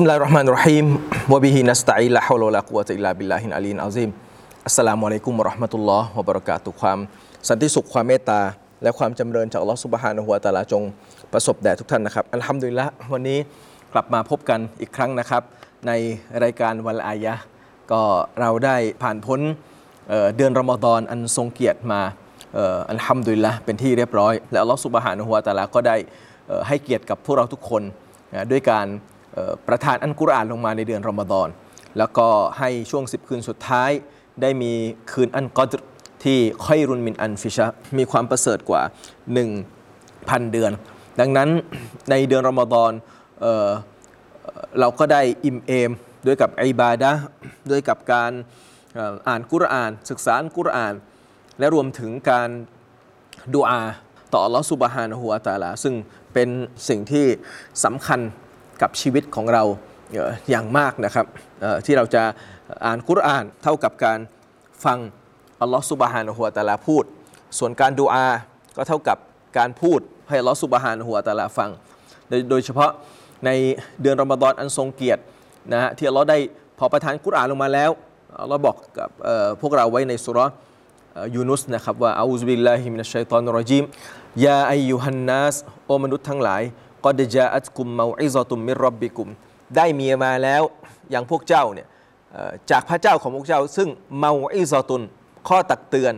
بسم الله الرحمن الرحيم وبه نستعين لا حول ولا قوة إلا بالله العلي العظيم السلام عليكم ورحمة الله وبركاته ความสันติสุขความเมตตา และความจำเริญจากอัลลอฮฺสุบฮานะฮุวาตาลาจง ประสบแด่ทุกท่านนะครับ อัลฮัมดุลิละวันนี้กลับมาพบกันอีกครั้งนะครับ ในรายการวันอายะก็เราได้ผ่านพ้นเดือนรอมฎอนอันทรงเกียรติมาอัลฮัมดุลิละเป็นที่เรียบร้อย แล้วอัลลอฮฺสุบฮานะฮุวาตาลาก็ได้ให้เกียรติกับพวกเราทุกคนด้วยการ ประทานอันกุรอานลงมาในเดือนรอมฎอนแล้วก็ให้ช่วง 10 คืนสุดท้าย ได้มีคืนอันกอดที่ค่อยรุนมินอันฟิชะมีความประเสริฐกว่า 1,000 เดือน ดังนั้นในเดือนรอมฎอนเออเราก็ได้อิ่มเอมด้วยกับอิบาดะด้วยกับการอ่ออ่านกุรอาน ศึกษาอัลกุรอาน และรวมถึงการดูอาต่ออัลลอฮฺสุบฮานะฮูวะตาลาซึ่งเป็นสิ่งที่สำคัญ กับชีวิตของเราอย่างมากนะครับที่เราจะอ่านกุรอานเท่ากับการฟังอัลลอฮฺสุบฮานะฮูวะตาลาพูด ส่วนการดูอาก็เท่ากับการพูดให้อัลลอฮฺสุบฮานะฮูวะตาลาฟัง โดยเฉพาะในเดือนรอมฎอนอันทรงเกียรตินะฮะที่อัลลอฮ์ได้พอประทานกุรอานลงมาแล้วอัลลอฮ์บอกกับพวกเราไว้ในสูเราะฮ์ยูนุสนะครับว่าอาอูซบิลลาฮิมินัชชัยฏอนรจีมยาอายุฮันนัสโอมนุษย์ทั้งหลาย กอดจาอัตกุมเมาอิซอตุมมิรับบิกุม ได้เมียมาแล้วอย่างพวกเจ้าเนี่ยจากพระเจ้าของพวกเจ้า ซึ่ง موعظة ข้อตักเตือน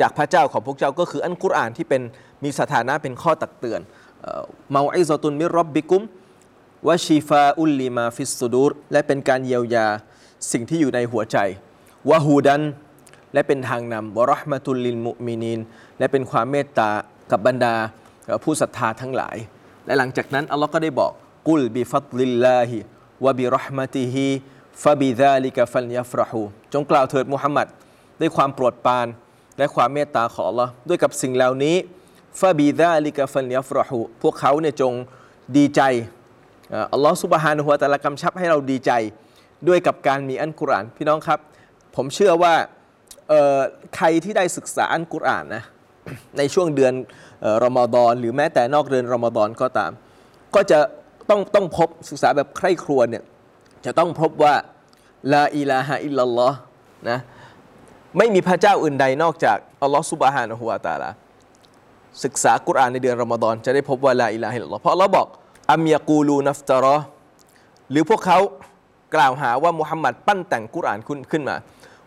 จากพระเจ้าของพวกเจ้าก็คืออัลกุรอานที่เป็นมีสถานะเป็นข้อตักเตือน موعظة من ربكم وشفاء لما في الصدور และเป็นการเยียวยาสิ่งที่อยู่ในหัวใจ وهدى และเป็นทางนำ ورحمة للمؤمنين และเป็นความเมตตากับบรรดาผู้ศรัทธาทั้งหลาย และหลังจากนั้นอัลลอฮ์ก็ได้บอก قل بفضل الله وبرحمته فبذلك فليفرحوا จงกล่าวเถิดมุฮัมมัดด้วยความโปรดปราน และความเมตตาของอัลลอฮ์ด้วยกับสิ่งเหล่านี้ فبذلك فليفرحوا พวกเขาเนี่ยจงดีใจอัลลอฮ์สุบฮานะฮูวะตะลากำชับให้เราดีใจ ด้วยกับการมีอันกุรอาน พี่น้องครับ ผมเชื่อว่าใครที่ได้ศึกษาอันกุรอานนะในช่วงเดือน รอมฎอนหรือแม้แต่นอกเดือนรอมฎอนก็ตาม ก็จะต้องต้องพบศึกษาแบบใคร่ครวญเนี่ยจะต้องพบว่าลาอิลาฮะอิลลัลลอฮ์นะไม่มีพระเจ้าอื่นใดนอกจากอัลลอฮ์สุบฮานะฮูวะตาลาศึกษากุรอานในเดือนรอมฎอนจะได้พบว่าลาอิลาฮะอิลลัลลอฮ์เพราะเราบอกอัมยากูลูนัฟตารอหรือพวกเขากล่าวหาว่ามุฮัมมัดปั้นแต่งกุรอานขึ้นมา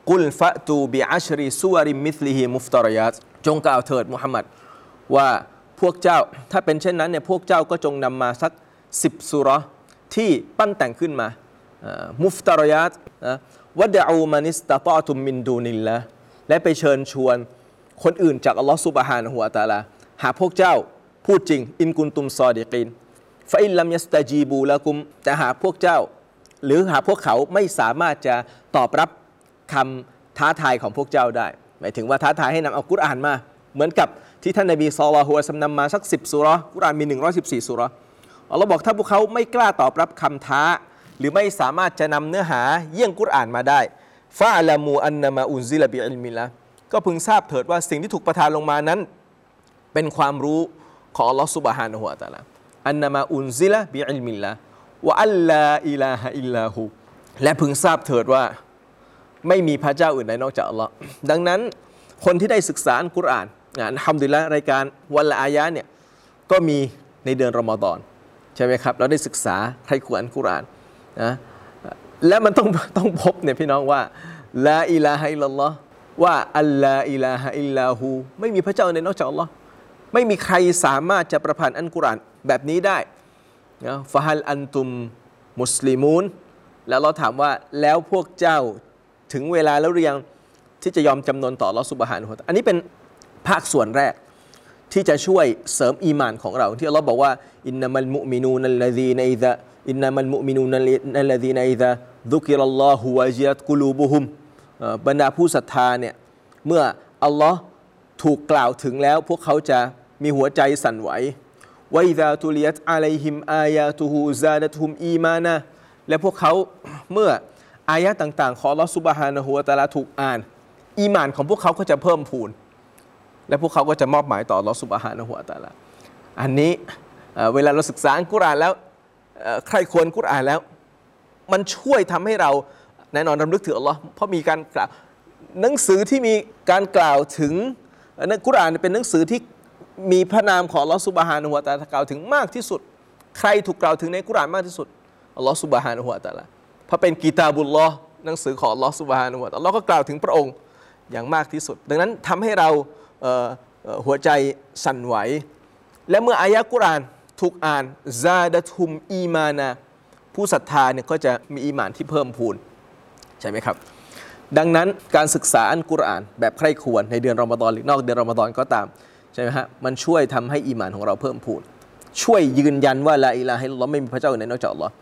قل فأتوا بعشر سور مثله مفتريات จงกล่าวเถิดมุฮัมมัด ว่าพวกเจ้าถ้าเป็นเช่นนั้นเนี่ยพวกเจ้าก็จงนำมาสักสิบสูเราะฮ์ที่ปั้นแต่งขึ้นมา مفتريات นะ وادعوا من استطعتم من دون اللهและไปเชิญชวนคนอื่นจากอัลลอฮ์ซุบฮานะฮูวตาลา หาพวกเจ้าพูดจริง อินกุนตุมซอดีกีนฟาอินลัมยัสตาจีบูละกุมแต่หาพวกเจ้า หรือหาพวกเขาไม่สามารถจะตอบรับคำท้าทายของพวกเจ้าได้ หมายถึงว่าท้าทายให้นำเอากุรอานมา เหมือนกับ ที่ท่านนบีซอลาฮุอะลัยฮิวะซัมนำมาสักสิบสุร์กุรานมี 114สุเราะห์อัลลอฮ์บอกถ้าพวกเขาไม่กล้าตอบรับคำท้า หรือไม่สามารถจะนำเนื้อหาเยี่ยงกุรานมาได้ฟาอะลามูอันนามาอุนซิลบิอิลมิลละก็พึงทราบเถิดว่าสิ่งที่ถูกประทานลงมานั้น เป็นความรู้ของอัลลอฮ์ سبحانه وتعالى أنما أنزل بعلم الله وأن لا إله إلا هو และพึงทราบเถิดว่าไม่มีพระเจ้าอื่นใดนอกจากอัลลอฮ์ดังนั้นคนที่ได้ศึกษาอัลกุรอาน นะ الحمد لله รายการวันละอายะเนี่ยก็มีในเดือนรอมฎอนใช่ไหมครับเราได้ศึกษาใคร่ครวญอัลกุรอานนะและมันต้องต้องพบเนี่ยพี่น้องว่าลาอิลาฮะอิลลัลอฮ์ว่าอัลลาอิลาฮะอิลลาฮูไม่มีพระเจ้าอื่นนอกจากอัลลอฮ์ไม่มีใครสามารถจะประพันธ์อัลกุรอานแบบนี้ได้นะฟะฮัลอันตุมมุสลิมูนแล้วเราถามว่าแล้วพวกเจ้าถึงเวลาแล้วหรือยังที่จะยอมจำนนต่ออัลลอฮ์ سبحانه وتعالى อันนี้เป็น ภาคส่วนแรก ที่จะช่วยเสริมอีมานของเรา ที่อัลลอฮ์บอกว่า إنما المؤمنون الذين إذا إنما المؤمنون الذين إذا ذكر الله وجلت قلوبهم บรรดาผู้ศรัทธาเนี่ยเมื่ออัลลอฮ์ถูกกล่าวถึงแล้ว พวกเขาจะมีหัวใจสั่นไหว وإذا تليت عليهم آياته زادتهم إيمانا และพวกเขาเมื่ออายะห์ต่างๆ ของอัลลอฮ์ سبحانه وتعالى ถูกอ่าน อีมานของพวกเขาก็จะเพิ่มพูน และพวกเขาก็จะมอบหมายต่อลอฮ์ซุบฮานะฮูวตาลาอันนี้เวลาเราศึกษาอัลกุรอานแล้วใครควรกุรอานแล้ว มันช่วยทำให้เราแน่นอนรำลึกถึงอัลลอฮ์เพราะมีการกล่าวหนังสือที่มีการกล่าวถึงในกุรอานเป็นหนังสือที่มีพระนามของลอสุบฮานะฮูวตาลกล่าวถึงมากที่สุด ใครถูกกล่าวถึงในกุรอานมากที่สุดอัลลอฮ์สุบฮานะฮูวตาลาเพราะเป็นกีตาบุลลอฮ์หนังสือของลอสุบฮานะฮูวตาลาอัลลอฮ์ก็กล่าวถึงพระองค์อย่างมากที่สุด ดังนั้นทำให้เรา หัวใจสั่นไหว และเมื่ออายะกุรานถูกอ่านซาดะทุมอีมานาผู้ศรัทธาเนี่ยก็จะมีอีหมานที่เพิ่มพูน ใช่ไหมครับ ดังนั้นการศึกษาอันกุรอาน แบบใคร่ควรในเดือนรอมฎอนหรือนอกเดือนรอมฎอนก็ตามใช่ไหมฮะมันช่วยทำให้อีหมานของเราเพิ่มพูน ช่วยยืนยันว่าละอิลาฮะอิลลอฮ์ไม่มีพระเจ้าอื่นนอกจากอัลลอฮ์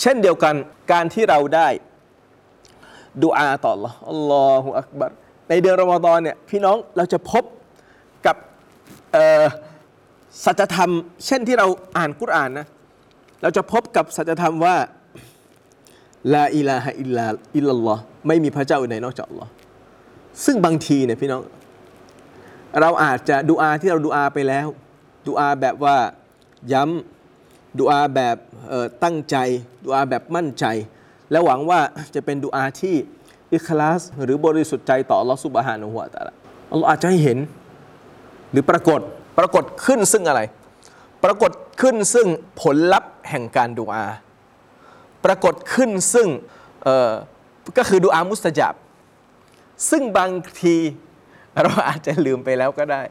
เช่นเดียวกันการที่เราได้ดูอาต่ออัลลอฮ์อัลลอฮฺอักบัร ในเดือนรอมฎอนเนี่ยพี่น้องเราจะพบกับสัจธรรม เช่นที่เราอ่านกุรอานนะเราจะพบกับสัจธรรมว่าลาอิลาฮะอิลลาอิลลัลลอฮ์ไม่มีพระเจ้าอื่นใดนอกจากอัลลอฮ์ซึ่งบางทีเนี่ยพี่น้อง เราอาจจะดูอาที่เราดูอาไปแล้วดูอาแบบว่าย้ำดูอาแบบตั้งใจดูอาแบบมั่นใจ และหวังว่าจะเป็นดูอาที่ อิคลาส หรือบริสุทธิ์ใจต่อลอฮ์ซุบฮานะฮูวตาลาอัลลอฮ์อาจจะให้เห็น หรือปรากฏปรากฏขึ้นซึ่งอะไร ปรากฏขึ้นซึ่งผลลัพธ์แห่งการดูอา ปรากฏขึ้นซึ่งก็คือดูอามุสตะจับซึ่งบางทีเราอาจจะลืมไปแล้วก็ได้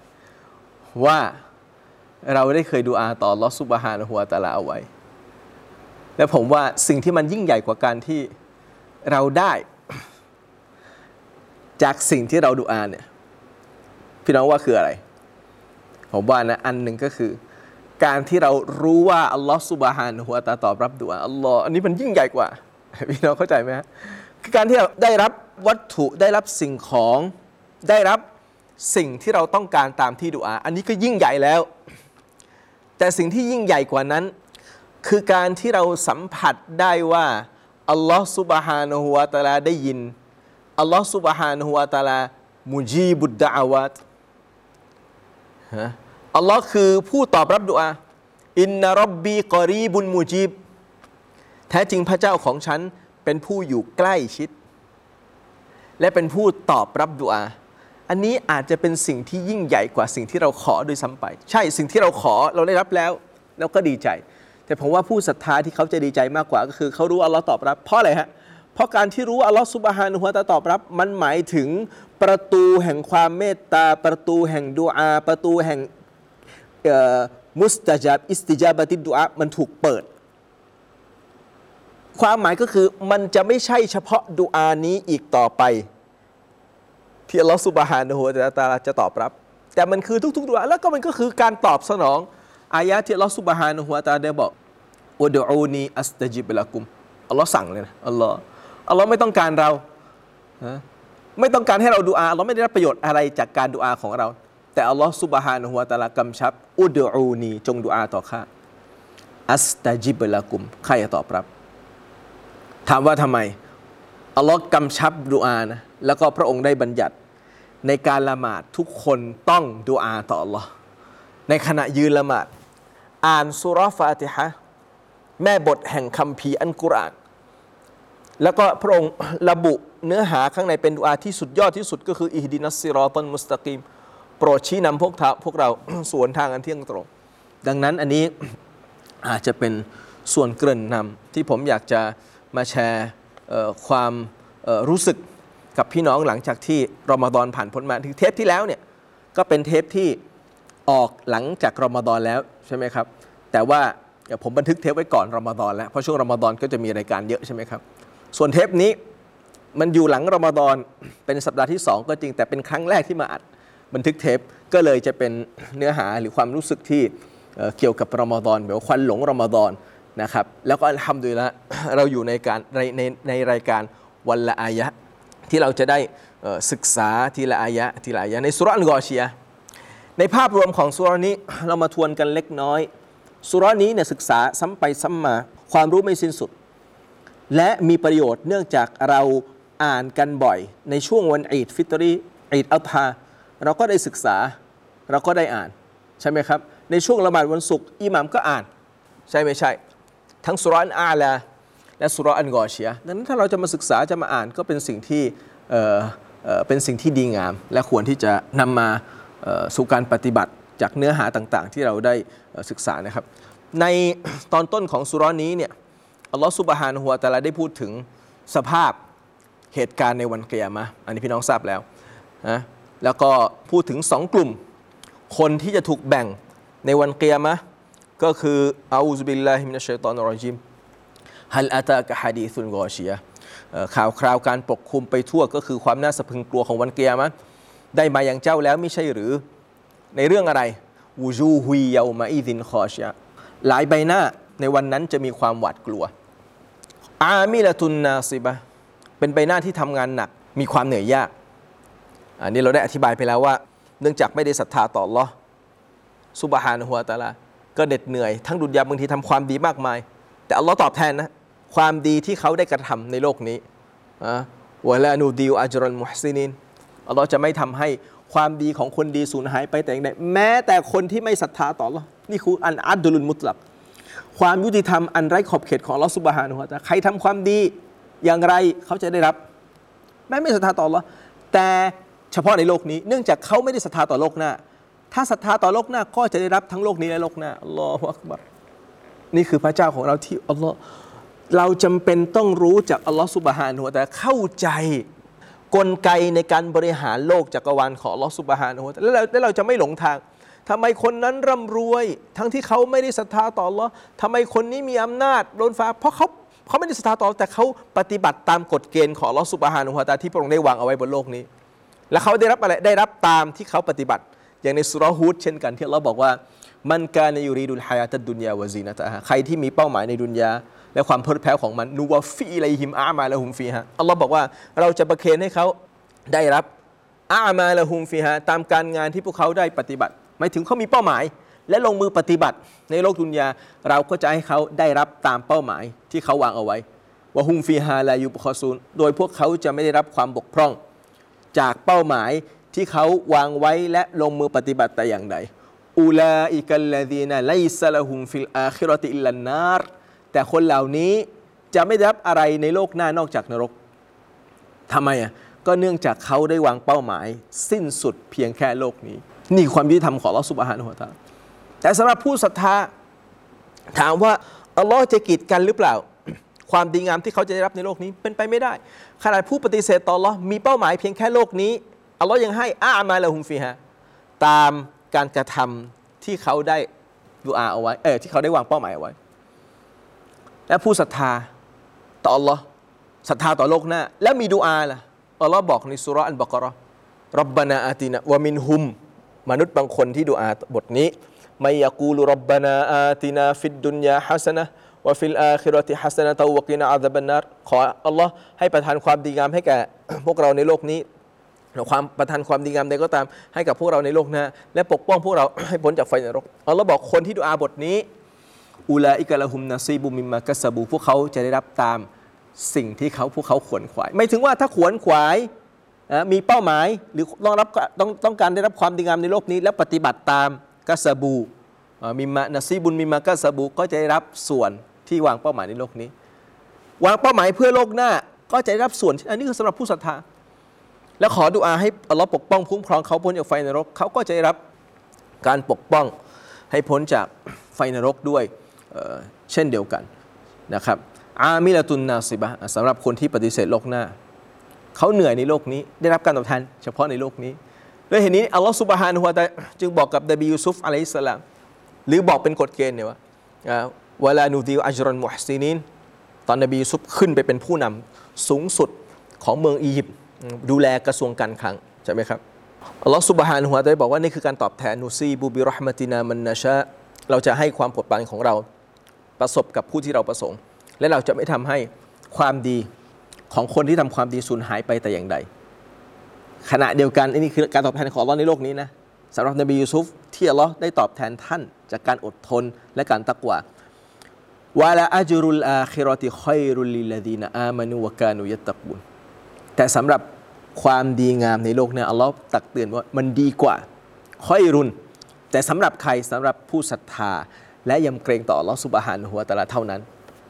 ว่าเราได้เคยดูอาต่อลอสุบฮานะฮัวตะอาลาเอาไว้ และผมว่าสิ่งที่มันยิ่งใหญ่กว่าการที่เราได้ จากสิ่งที่เราดูอาเนี่ยพี่น้องว่าคืออะไร ผมว่านะอันหนึ่งก็คือ การที่เรารู้ว่าอัลลอฮฺสุบฮานะฮูวตาตอบรับดุอาอัลลอฮ์อันนี้มันยิ่งใหญ่กว่า พี่น้องเข้าใจไหมฮะคือการที่เราได้รับวัตถุได้รับสิ่งของได้รับสิ่งที่เราต้องการตามที่ดุอา อันนี้ก็ยิ่งใหญ่แล้ว แต่สิ่งที่ยิ่งใหญ่กว่านั้น คือการที่เราสัมผัสได้ว่าอัลลอฮฺสุบฮานะฮูวตาลาได้ยิน อัลลอฮฺสุบฮานะฮูวะตะอาลามุจีบุดดะอาวาตฮะอัลลอฮ์คือผู้ตอบรับดุอาอินนารบบีกอรีบุนมูจีบ แท้จริงพระเจ้าของฉันเป็นผู้อยู่ใกล้ชิด และเป็นผู้ตอบรับดุอา อันนี้อาจจะเป็นสิ่งที่ยิ่งใหญ่กว่าสิ่งที่เราขอโดยซ้ำไป ใช่สิ่งที่เราขอเราได้รับแล้วเราก็ดีใจ แต่ผมว่าผู้ศรัทธาที่เขาจะดีใจมากกว่าก็คือเขารู้อัลลอฮ์ตอบรับเพราะอะไรฮะเเพราะการที่รู้อัลลอฮ์ซุบฮานะฮูวะตาตอบรับ มันหมายถึงประตูแห่งความเมตตา ประตูแห่งดุอา ประตูแห่งมุสตาจับอิสติจาบติดดุอามันถูกเปิด ความหมายก็คือมันจะไม่ใช่เฉพาะดุอานี้อีกต่อไป ที่อัลลอฮฺสุบฮานะฮูวะตาลาจะตอบรับ แต่มันคือทุกๆดุอาแล้วก็มันก็คือการตอบสนองอายะที่อัลลอฮฺสุบฮานะฮูวะตาได้บอกอุดอูนีอัสตจิบละกุมอัลลอฮ์สั่งเลยนะอัลลอฮ์ อัลลอฮ์ไม่ต้องการเรา ไม่ต้องการให้เราดูอาเราไม่ได้รับประโยชน์อะไรจากการดูอาของเรา แต่อัลลอฮ์สุบฮานะฮูวะตะอาลากำชับ อุดอูนีจงดูอาต่อข้าอัสตะจิบละกุมใครจะตอบรับ ถามว่าทำไมอัลลอฮ์กำชับดูอานะแล้วก็พระองค์ได้บัญญัติ ในการละหมาดทุกคนต้องดูอาต่ออัลลอฮ์ในขณะยืนละหมาด อ่านสุราะห์ฟาติฮะแม่บทแห่งคัมภีร์อันกุรอาน แล้วก็พระองค์ระบุเนื้อหาข้างในเป็นดูอาที่สุดยอดที่สุดก็คือ اهدنا الصراط المستقيم โปรดชี้นำพวกเราพวกเราสู่หนทางอันเที่ยงตรง ดังนั้นอันนี้อาจจะเป็นส่วนเกริ่นนำที่ผมอยากจะมาแชร์ความรู้สึกกับพี่น้องหลังจากที่รอมฎอนผ่านพ้นมาถึงเทปที่แล้วเนี่ยก็เป็นเทปที่ออกหลังจากรอมฎอนแล้วใช่ไหมครับ แต่ว่าผมบันทึกเทปไว้ก่อนรอมฎอนแล้วเพราะช่วงรอมฎอนก็จะมีรายการเยอะใช่ไหมครับ ส่วนเทปนี้มันอยู่หลังรอมฎอนเป็นสัปดาห์ที่ 2 ก็จริงแต่เป็นครั้งแรกที่มาอัดบันทึกเทปก็เลยจะเป็นเนื้อหาหรือความรู้สึกที่เเกี่ยวกับรอมฎอนแบบควันหลงรอมฎอนนะครับแล้วก็ทำโดยละเราอยู่ในการในในในรายการวันละอายะที่เราจะได้ศึกษาทีละอายะทีละอายะในสุราะห์อัลกอชีย ในภาพรวมของสุรานี้เรามาทวนกันเล็กน้อย สุรานี้เนี่ยศึกษาซ้ำไปซ้ำมา ความรู้ไม่สิ้นสุด และมีประโยชน์เนื่องจากเราอ่านกันบ่อย ในช่วงวันอีดฟิตรีอีดอัลฮาเราก็ได้ศึกษาเราก็ได้อ่าน ใช่ไหมครับ ในช่วงละหมาดวันศุกร์อิหมัมก็อ่าน ใช่ไม่ใช่ ทั้งสุรานอาลาและสุราะห์อันกอเชียดังนั้นถ้าเราจะมาศึกษาจะมาอ่านก็เป็นสิ่งที่เเเป็นสิ่งที่ดีงาม และควรที่จะนำมาสู่การปฏิบัติจากเนื้อหาต่างๆ ที่เราได้ศึกษานะครับ ในตอนต้นของสุรานี้เนี่ย อัลลอฮฺสุบฮานะฮูวตะอาลาได้พูดถึงสภาพเหตุการณ์ในวันเกียามะอันนี้พี่น้องทราบแล้วนะแล้วก็พูดถึงสองกลุ่ม คนที่จะถูกแบ่งในวันเกียามะก็คืออาอูซบิลลาฮิมินัชชัยตอนรอจิมฮัลอาตากะฮะดีซุนกอเชียข่าวคราวการปกคลุมไปทั่วก็คือความน่าสะพึงกลัวของวันเกียามะได้มาอย่างเจ้าแล้วไม่ใช่หรือในเรื่องอะไรวูจูฮุยเยามาอีดินคอเชียหลายใบหน้าในวันนั้นจะมีความหวาดกลัว อามิละตุนนาซิบะเป็นใบหน้าที่ทำงานหนัก มีความเหนื่อยยาก อันนี้เราได้อธิบายไปแล้วว่า เนื่องจากไม่ได้ศรัทธาต่อลลอฮ์ซุบฮานะฮูวตะอาลา ก็เหน็ดเหนื่อย ทั้งดุนยาบางทีทำความดีมากมาย แต่อัลลอฮ์ตอบแทนนะ ความดีที่เขาได้กระทำในโลกนี้อะวะลานูดิวอัจรัลมุฮซินินอัลลอฮ์จะไม่ทำให้ความดีของคนดีสูญหายไปแต่อย่างใดแม้แต่คนที่ไม่ศรัทธาต่อลอนี่คืออันอัดดุลุลมุตลัก ความยุติธรรมอันไร้ขอบเขตของลอฮ์ซุบฮานะฮูวะตาใครทำความดีอย่างไรเขาจะได้รับ แม้ไม่ศรัทธาต่ออัลลอแต่เฉพาะในโลกนี้ เนื่องจากเขาไม่ได้ศรัทธาต่อโลกหน้า ถ้าศรัทธาต่อโลกหน้าก็จะได้รับทั้งโลกนี้และโลกหน้าอัลลอฮฺอักบัรนี่คือพระเจ้าของเราที่อัลลอฮ์เราจำเป็นต้องรู้จากอัลลอฮ์ซุบฮานะฮูวะตาเข้าใจกลไกในการบริหารโลกจักรวาลของอัลลอฮ์ซุบฮานะฮูวะตาแล้วเราแล้วเราจะไม่หลงทาง ทำไมคนนั้นร่ำรวย ทั้งที่เขาไม่ได้ศรัทธาต่ออัลลอทำไมคนนี้มีอำนาจล้นฟ้า เพราะเขาเขาไม่ได้ศรัทธาต่อแต่เขาปฏิบัติตามกฎเกณฑ์ของลอฮ์ซุบฮานะฮูวะตาที่พระองค์ได้วางเอาไว้บนโลกนี้ และเขาได้รับอะไรได้รับตามที่เขาปฏิบัติ อย่างในสูเราะฮ์ฮูดเช่นกันที่เราบอกว่ามันการในยูรีดุลฮายาตัดดุนยาวซีนะตะฮะใครที่มีเป้าหมายในดุนยาและความเพลิดเพลินของมัน نوف إليهم أعمالهم فيها อัลลอฮ์บอกว่าเราจะประเคนให้เขาได้รับ أعمالهم فيها ตามการงานที่พวกเขาได้ปฏิบัติ หมายถึงเขามีเป้าหมาย และลงมือปฏิบัติในโลกดุนยา เราก็จะให้เขาได้รับตามเป้าหมายที่เขาวางเอาไว้ وهم فيها لا يبخسون โดยพวกเขาจะไม่ได้รับความบกพร่อง จากเป้าหมายที่เขาวางไว้และลงมือปฏิบัติแต่อย่างใดأولئك الذين ليس لهم في الآخرة إلا النارแต่คนเหล่านี้จะไม่ได้รับอะไรในโลกหน้านอกจากนรกทำไมอะก็เนื่องจากเขาได้วางเป้าหมาย สิ้นสุดเพียงแค่โลกนี้ นี่ความยุติธรรมของอัลลอฮ์ سبحانه وتعالىแต่สำหรับผู้ศรัทธาถามว่าอัลลอฮ์จะกีดกันหรือเปล่า ความดีงามที่เขาจะได้รับในโลกนี้เป็นไปไม่ได้ ขนาดผู้ปฏิเสธต่ออัลลอฮ์มีเป้าหมายเพียงแค่โลกนี้อัลลอฮ์ยังให้อามาละฮุมฟีฮะตามการกระทำที่เขาได้ดูอาเอาไว้เออที่เขาได้วางเป้าหมายเอาไว้ และผู้ศรัทธาต่ออัลลอฮ์ศรัทธาต่อโลกหน้า แล้วมีดูอาล่ะอัลลอฮ์บอกในสุระอันบกราะห์รับบานาอาตินะวะมินฮุม มนุษย์บางคนที่ดูอาบทนี้ไม่ยากูลุรับบานาอาตินาฟิดดุนยาฮัสนะวะฟิลอาคิรติฮัสนะตวกินะอาซาบันนารขออัลลอฮ์ให้ประทานความดีงามให้แก่พวกเราในโลกนี้ความประทานความดีงามใดก็ตามให้กับพวกเราในโลกหน้าและปกป้องพวกเราให้พ้นจากไฟนรกอัลลอฮ์บอกคนที่ดูอาบทนี้อูลาอิกะละฮุมนาซีบุมิมมากะสบูพวกเขาจะได้รับตามสิ่งที่เขาพวกเขาขวนขวาย ไม่ถึงว่าถ้าขวนขวาย มีเป้าหมายหรือต้องรับต้องต้องการได้รับความดีงามในโลกนี้ และปฏิบัติตามกะสบูมิมานาซีบุนมิมากะสบูก็จะได้รับส่วนที่วางเป้าหมายในโลกนี้ วางเป้าหมายเพื่อโลกหน้าก็จะได้รับส่วน อันนี้คือสำหรับผู้ศรัทธาและขอดุอาให้อัลลอฮ์ปกป้องคุ้มครองเขาพ้นจากไฟนรกเขาก็จะได้รับการปกป้องให้พ้นจากไฟนรกด้วยเเช่นเดียวกันนะครับอามิลตุนนาซิบะสำหรับคนที่ปฏิเสธโลกหน้า เขาเหนื่อยในโลกนี้ ได้รับการตอบแทนเฉพาะในโลกนี้ด้วยเหตุนี้อัลลอฮ์ซุบฮานะฮูวะตาจึงบอกกับนบียูซุฟอะลัยฮิสลามหรือบอกเป็นกฎเกณฑ์เนี่ยว่าวลานูดิวอัจรอนมุฮซินินตอนนบียูซุฟขึ้นไปเป็นผู้นำสูงสุดของเมืองอียิปต์ดูแลกระทรวงการคลังใช่ไหมครับอัลลอฮ์ซุบฮานะฮูวะตาบอกว่านี่คือการตอบแทนนูซีบูบิรอห์มตินามันนะชาเราจะให้ความปรดปรานของเราประสบกับผู้ที่เราประสงค์ และเราจะไม่ทำให้ความดี ของคนที่ทำความดีสูญหายไปแต่อย่างใด ขณะเดียวกันนนี้คือการตอบแทนของอัลลอฮ์ในโลกนี้นะสำหรับนบียูซุฟที่อัลลอฮ์ได้ตอบแทนท่าน จากการอดทนและการตักวาวะลาอัจรุลอาคิรอติคอยรุลลิลดีนอามานุวกานุยตะกุนแต่สำหรับความดีงามในโลกเนี่ยอัลลอฮ์ตักเตือนว่ามันดีกว่าคอยรุน แต่สำหรับใครสำหรับผู้ศรัทธา และยำเกรงต่ออัลลอฮ์สุบฮานะฮูวตะลาเท่านั้น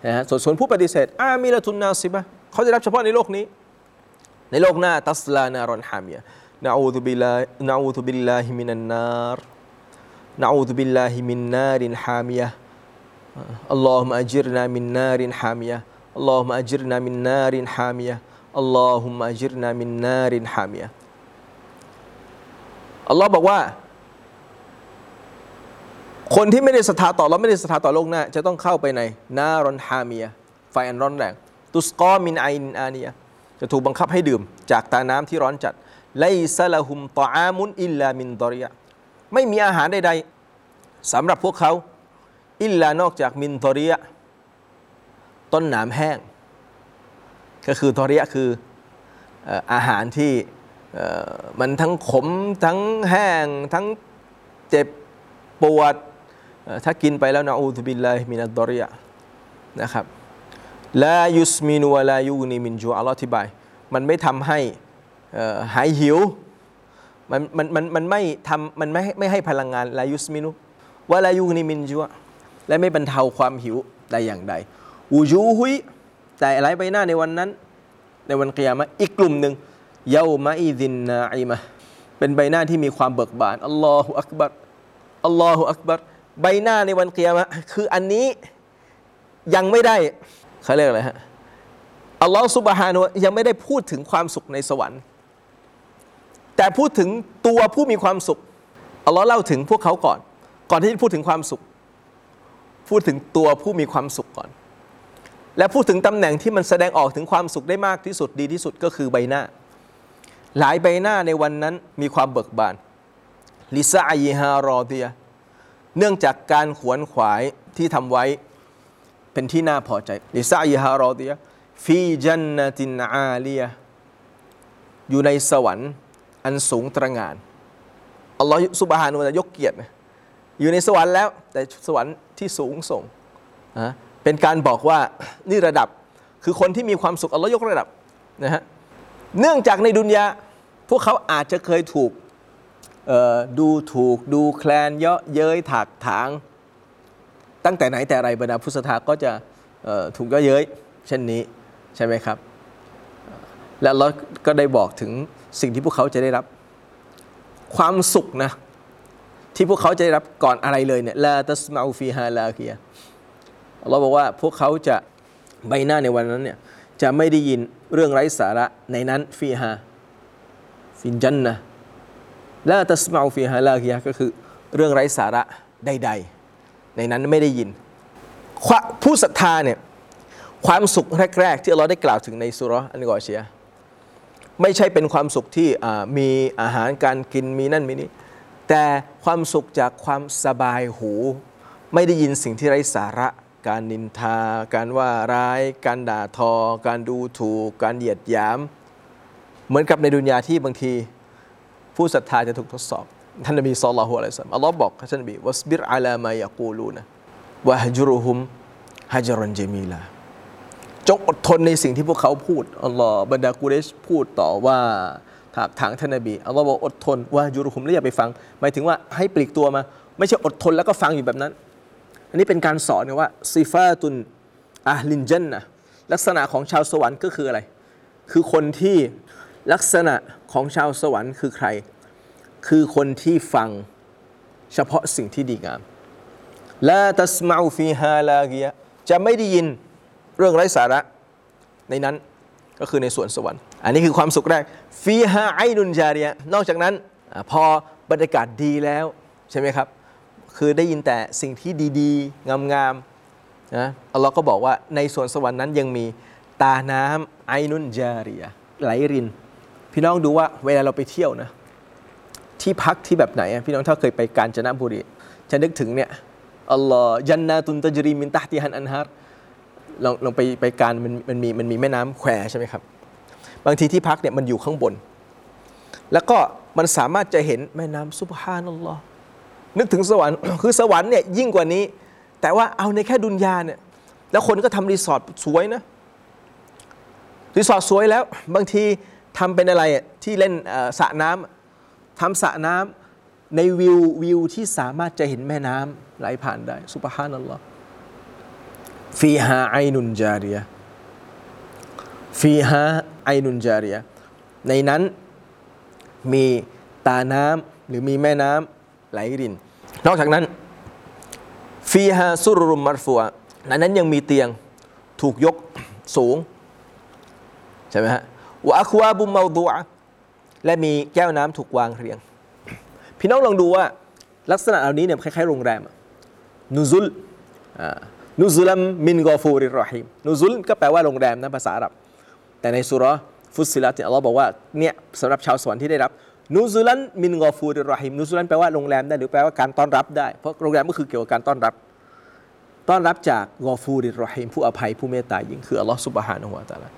นะฮะส่วนส่วนผู้ปฏิเสธعاملة ناصبة เขาจะรับเฉพาะในโลกนี้ ในโลกหน้าتصلى نارا حامية نعوذ بالله نعوذ بالله من النار نعوذ بالله من نار حامية اللهم أجرنا من نار حامية اللهم أجرنا من نار حامية اللهم أجرنا من نار حاميةอัลลอฮ์บอกว่า คนที่ไม่ได้ศรัทธาต่อเราไม่ได้ศรัทธาต่อโลกหน้า จะต้องเข้าไปในนารอนฮามียะไฟอันร้อนแรง ตุสกอมินไอนินอานียจะถูกบังคับให้ดื่ม จากตาน้ำที่ร้อนจัดไลซะละหุมตออามุนอิลลามินดอริยะไม่มีอาหารใดๆสำหรับพวกเขา อิลลานอกจากมินดอริยะต้นหนามแห้ง ก็คือดอริยะคืออาหารที่มันทั้งขมทั้งแห้ง ทั้งเจ็บปวด ถ้ากินไปแล้วنعوذ بالله من الضريعนะครับ لا يسمن ولا يغني من جوعอัลลอฮ์อธิบาย มันไม่ทำให้หายหิว มันมันมันมันไม่ทำมันไม่ไม่ให้พลังงานلا يسمن ولا يغني من جوعและไม่บรรเทาความหิวใดอย่างใดอูจูฮุยแต่อะไรใบหน้าในวันนั้น ในวันเกียามะอีกกลุ่มหนึ่งเยามาอีดินนาอิมะเป็นใบหน้าที่มีความเบิกบานอัลลอฮฺอักบัรอัลลอฮฺอักบัรใบหน้าในวันเกียามะคืออันนี้ยังไม่ได้ เขาเรียกอะไรฮะอัลลอฮฺซุบฮานุยังไม่ได้พูดถึงความสุขในสวรรค์ แต่พูดถึงตัวผู้มีความสุขอัลลอฮ์เล่าถึงพวกเขาก่อน ก่อนที่จะพูดถึงความสุข พูดถึงตัวผู้มีความสุขก่อน และพูดถึงตำแหน่งที่มันแสดงออกถึงความสุขได้มากที่สุดดีที่สุดก็คือใบหน้า หลายใบหน้าในวันนั้นมีความเบิกบานลิซาอีฮารอเดียเนื่องจากการขวนขวายที่ทำไว้ เป็นที่น่าพอใจลิซาอีฮารอดียฟีจันนตินอาเลียอยู่ในสวรรค์อันสูงตระหง่านอัลลอฮฺสุบฮานุวะตะยกเกียรติอยู่ในสวรรค์แล้ว แต่สวรรค์ที่สูงส่งนะเป็นการบอกว่านี่ระดับคือคนที่มีความสุขอัลลอฮ์ยกระดับนะฮะเนื่องจากในดุนยาพวกเขาอาจจะเคยถูกดูถูกดูแคลนเยาะเย้ยถากถาง ตั้งแต่ไหนแต่ไรบรรดาพุทธศรัทธาก็จะถูกเยาะเย้ยเช่นนี้ใช่ไหมครับ และเราก็ได้บอกถึงสิ่งที่พวกเขาจะได้รับ ความสุขนะ ที่พวกเขาจะได้รับก่อนอะไรเลยเนี่ยลาตัสมาอูฟีฮาลาเคียเราบอกว่าพวกเขาจะใบหน้าในวันนั้นเนี่ยจะไม่ได้ยินเรื่องไร้สาระในนั้นฟีฮาฟินจันนะลาตัสมาอูฟีฮาลาเคียก็คือเรื่องไร้สาระใด ๆ ในนั้นไม่ได้ยิน ผู้ศรัทธาเนี่ยความสุขแรก ๆ ที่เราได้กล่าวถึงในสุรอันกอเชีย ไม่ใช่เป็นความสุขที่มีอาหารการกินมีนั่นมีนี่แต่ความสุขจากความสบายหู ไม่ได้ยินสิ่งที่ไร้สาระ การนินทา การว่าร้าย การด่าทอ การดูถูก การเหยียดหยาม เหมือนกับในดุนยาที่บางที ผู้ศรัทธาจะถูกทดสอบ ท่านนบีศ็อลลัลลอฮุอะลัยฮิวะซัลลัมอัลลอฮ์บอกท่านนบีวัสบิรอาลามายะกูลูนะวะฮจุรุฮุมฮะจรันเจมีลาจงอดทนในสิ่งที่พวกเขาพูดอัลลอฮ์บรรดากูเรชพูดต่อว่าถากถางท่านนบีอัลลอฮ์บอกอดทนว่ายูรุคุมแล้วอย่าไปฟัง หมายถึงว่าให้ปลีกตัวมา ไม่ใช่อดทนแล้วก็ฟังอยู่แบบนั้น อันนี้เป็นการสอนว่าซีฟาตุนอะลินจันนะลักษณะของชาวสวรรค์ก็คืออะไร คือคนที่ลักษณะของชาวสวรรค์คือใคร คือคนที่ฟังเฉพาะสิ่งที่ดีงามลาตัสมาอูฟีฮาลากียจะไม่ได้ยินเรื่องไร้สาระ ในนั้นก็คือในสวนสวรรค์ อันนี้คือความสุขแรกฟีฮาไอนุนจาเรียนอกจากนั้นอพอบรรยากาศดีแล้วใช่ไหมครับ คือได้ยินแต่สิ่งที่ดีๆ งามๆนะอัลลอฮ์ก็บอกว่าในสวนสวรรค์นั้นยังมีตาน้ำไอนุนจาเรียไหลริน พี่น้องดูว่าเวลาเราไปเที่ยวนะ ที่พักที่แบบไหนอะพี่น้องถ้าเคยไปกาญจนบุรีจะนึกถึงเนี่ยอัลลอฮ์جنات تجري من تحتها الأنهارลองลองไปไปการมันมันมีมันมีแม่น้ำแควใช่ไหมครับ บางทีที่พักเนี่ยมันอยู่ข้างบน แล้วก็มันสามารถจะเห็นแม่น้ำسبحان اللهนึกถึงสวรรค์คือสวรรค์เนี่ยยิ่งกว่านี้ แต่ว่าเอาในแค่ดุนยาเนี่ยแล้วคนก็ทำรีสอร์ทสวยนะรีสอร์ทสวยแล้ว บางทีทำเป็นอะไรที่เล่นสระน้ำ ทำสระน้ำในวิววิวที่สามารถจะเห็นแม่น้ำไหลผ่านได้ซุบฮานัลลอฮ์ฟีฮาไอนุนจาริยฟีฮาไอนุนจาริยในนั้นมีตาน้ำหรือมีแม่น้ำไหลริน นอกจากนั้นฟีฮาซุรุมมัรฟัวในนั้นยังมีเตียงถูกยกสูง ใช่ไหมฮะวะอัควาบุมมาดัว และมีแก้วน้ำถูกวางเรียง พี่น้องลองดูว่าลักษณะเหล่านี้เนี่ยคล้ายๆโรงแรมนูซุลนูซุลัมมินกอฟูริรอฮิมนูซุลก็แปลว่าโรงแรมนะภาษาอาหรับ แต่ในสุรฟุสซิลัตเนี่ยอัลลอฮ์บอกว่าเนี่ยสำหรับชาวสวรรค์ที่ได้รับนูซุลันมินกอฟูริรอฮิมนูซุลันแปลว่าโรงแรมได้หรือแปลว่าการต้อนรับได้ เพราะโรงแรมก็คือเกี่ยวกับการต้อนรับ ต้อนรับจากกอฟูริรอฮิมผู้อภัยผู้เมตตายิ่งคืออัลลอฮ์ซุบฮานะฮูวะตาลา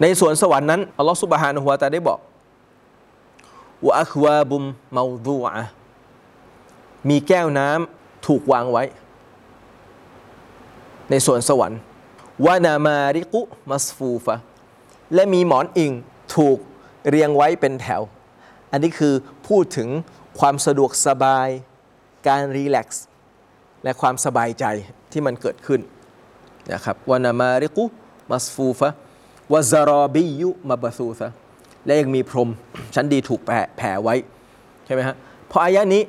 ในสวนสวรรค์นั้นอัลลอฮ์ซุบฮานะฮูวะตาได้บอก วะอัควาบุมเมาดูอะมีแก้วน้ำถูกวางไว้ ในสวนสวรรค์วานามาริกุมัสฟูฟะและมีหมอนอิงถูกเรียงไว้เป็นแถว อันนี้คือพูดถึงความสะดวกสบาย การ relax และความสบายใจที่มันเกิดขึ้นนะครับونمارق مصفوفة وزرابي مبثوثة และยังมีพรมชั้นดีถูกแผ่ไว้ใช่ไหมฮะพออายะนี้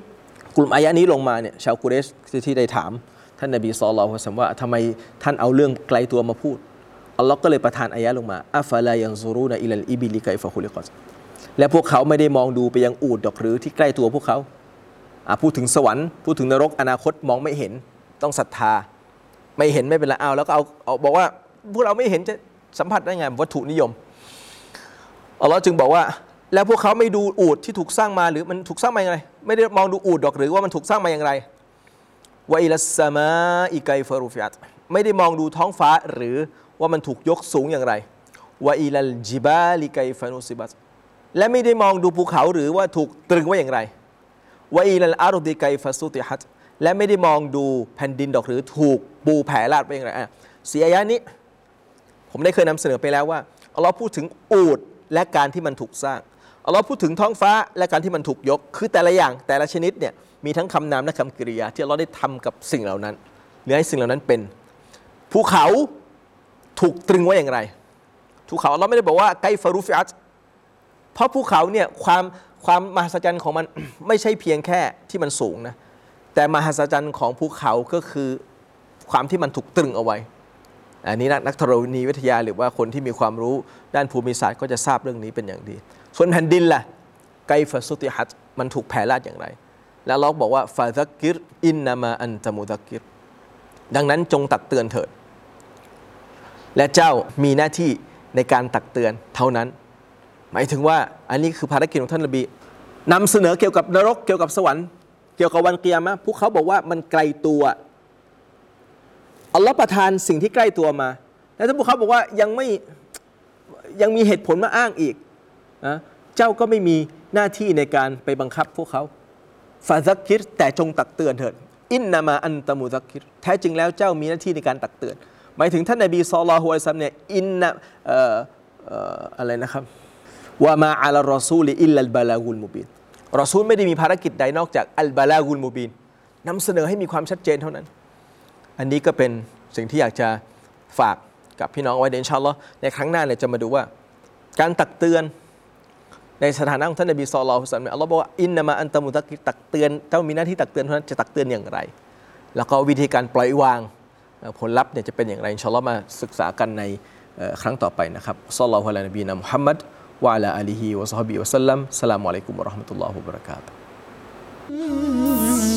กลุ่มอายะนี้ลงมาเนี่ยชาวกุเรชที่ได้ถาม ท่านนบีصلى الله عليه وسلمว่าทำไมท่านเอาเรื่องไกลตัวมาพูดอัลลอฮ์ก็เลยประทานอายะลงมาأفلا ينظرون إلى الإبل كيف خلقتและพวกเขาไม่ได้มองดูไปยังอูดดอกหรือที่ใกล้ตัวพวกเขาพูดถึงสวรรค์พูดถึงนรกอนาคตมองไม่เห็นต้องศรัทธา ไม่เห็นไม่เป็นไรเอาแล้วก็เอาเอาบอกว่าพวกเราไม่เห็นจะสัมผัสได้ไงวัตถุนิยม อัลลอฮ์จึงบอกว่า แล้วพวกเขาไม่ดูอูดที่ถูกสร้างมาหรือมันถูกสร้างมาอย่างไร ไม่ได้มองดูอูดดอกหรือว่ามันถูกสร้างมาอย่างไรวอิลัสมาอิกัยฟารุฟิยัตไม่ได้มองดูท้องฟ้าหรือว่ามันถูกยกสูงอย่างไรวอิลัลจิบาลิกัยฟานุซิบัตและไม่ได้มองดูภูเขาหรือว่าถูกตรึงไว้อย่างไรวอิลัลอารุดิกัยฟาซุติฮัตและไม่ได้มองดูแผ่นดินดอกหรือถูกปูแผ่ลาดไปอย่างไรอะสีอายะนี้ ผมได้เคยนำเสนอไปแล้วว่าอัลลอฮ์พูดถึงอูด และการที่มันถูกสร้างอัลลอฮ์พูดถึงท้องฟ้าและการที่มันถูกยก คือแต่ละอย่างแต่ละชนิดเนี่ยมีทั้งคำนามและคำกริยา ที่อัลลอฮ์ได้ทำกับสิ่งเหล่านั้นหรือให้สิ่งเหล่านั้นเป็น ภูเขาถูกตรึงไว้อย่างไรภูเขาอัลลอฮ์ไม่ได้บอกว่าไกฟารุฟิอัตเพราะภูเขาเนี่ยความความมหัศจรรย์ของมันไม่ใช่เพียงแค่ที่มันสูงนะแต่มหัศจรรย์ของภูเขาก็คือความที่มันถูกตรึงเอาไว้ อันนี้นักนักธรณีวิทยาหรือว่าคนที่มีความรู้ด้านภูมิศาสตร์ก็จะทราบเรื่องนี้เป็นอย่างดี ส่วนแผ่นดินล่ะไกฟสุติฮัตมันถูกแผ่ลาดอย่างไร แล้วเราบอกว่าฟาซักกิรอินนามาอันตมุซักกิรดังนั้นจงตักเตือนเถิด และเจ้ามีหน้าที่ในการตักเตือนเท่านั้น หมายถึงว่าอันนี้คือภารกิจของท่านนบีนำเสนอเกี่ยวกับนรกเกี่ยวกับสวรรค์เกี่ยวกับวันเกียรมะพวกเขาบอกว่ามันไกลตัว อัลลอฮ์ประทานสิ่งที่ใกล้ตัวมาแล้วถ้าพวกเขาบอกว่ายังไม่ยังมีเหตุผลมาอ้างอีกนะเจ้าก็ไม่มีหน้าที่ในการไปบังคับพวกเขาفذكرแต่จงตักเตือนเถิดإنما أنت مذكرแท้จริงแล้วเจ้ามีหน้าที่ในการตักเตือน หมายถึงท่านนบีصلى الله عليه وسلمเนี่ยإنเอ่อเอ่ออะไรนะครับوما على الرسول إلا البلاغ المبينรอซูลไม่ได้มีภารกิจใดนอกจากالبلاغ المبينนำเสนอให้มีความชัดเจนเท่านั้น อันนี้ก็เป็นสิ่งที่อยากจะฝากกับพี่น้องไว้เดนชาอัลลอในครั้งหน้าเนี่ยจะมาดูว่า การตักเตือนในสถานะของท่านนบีสุลต่านสัลลัมเนี่ยอัลลอฮ์บอกว่าอินนามาอันตะมุตักกิรตักเตือนเจ้ามีหน้าที่ตักเตือนเท่านั้นจะตักเตือนอย่างไร แล้วก็วิธีการปล่อยวางผลลัพธ์เนี่ยจะเป็นอย่างไรอินชาอัลลอฮ์มาศึกษากันในครั้งต่อไปนะครับซัลลัลลอฮุอะลัยฮินบีนะมุฮัมมัดวะลาอาลีฮิวะซอฮบิวะสัลลัมสลามุอะลัยกุมวะราะห์มะตุลลอฮิวะบะเราะกาตุฮ์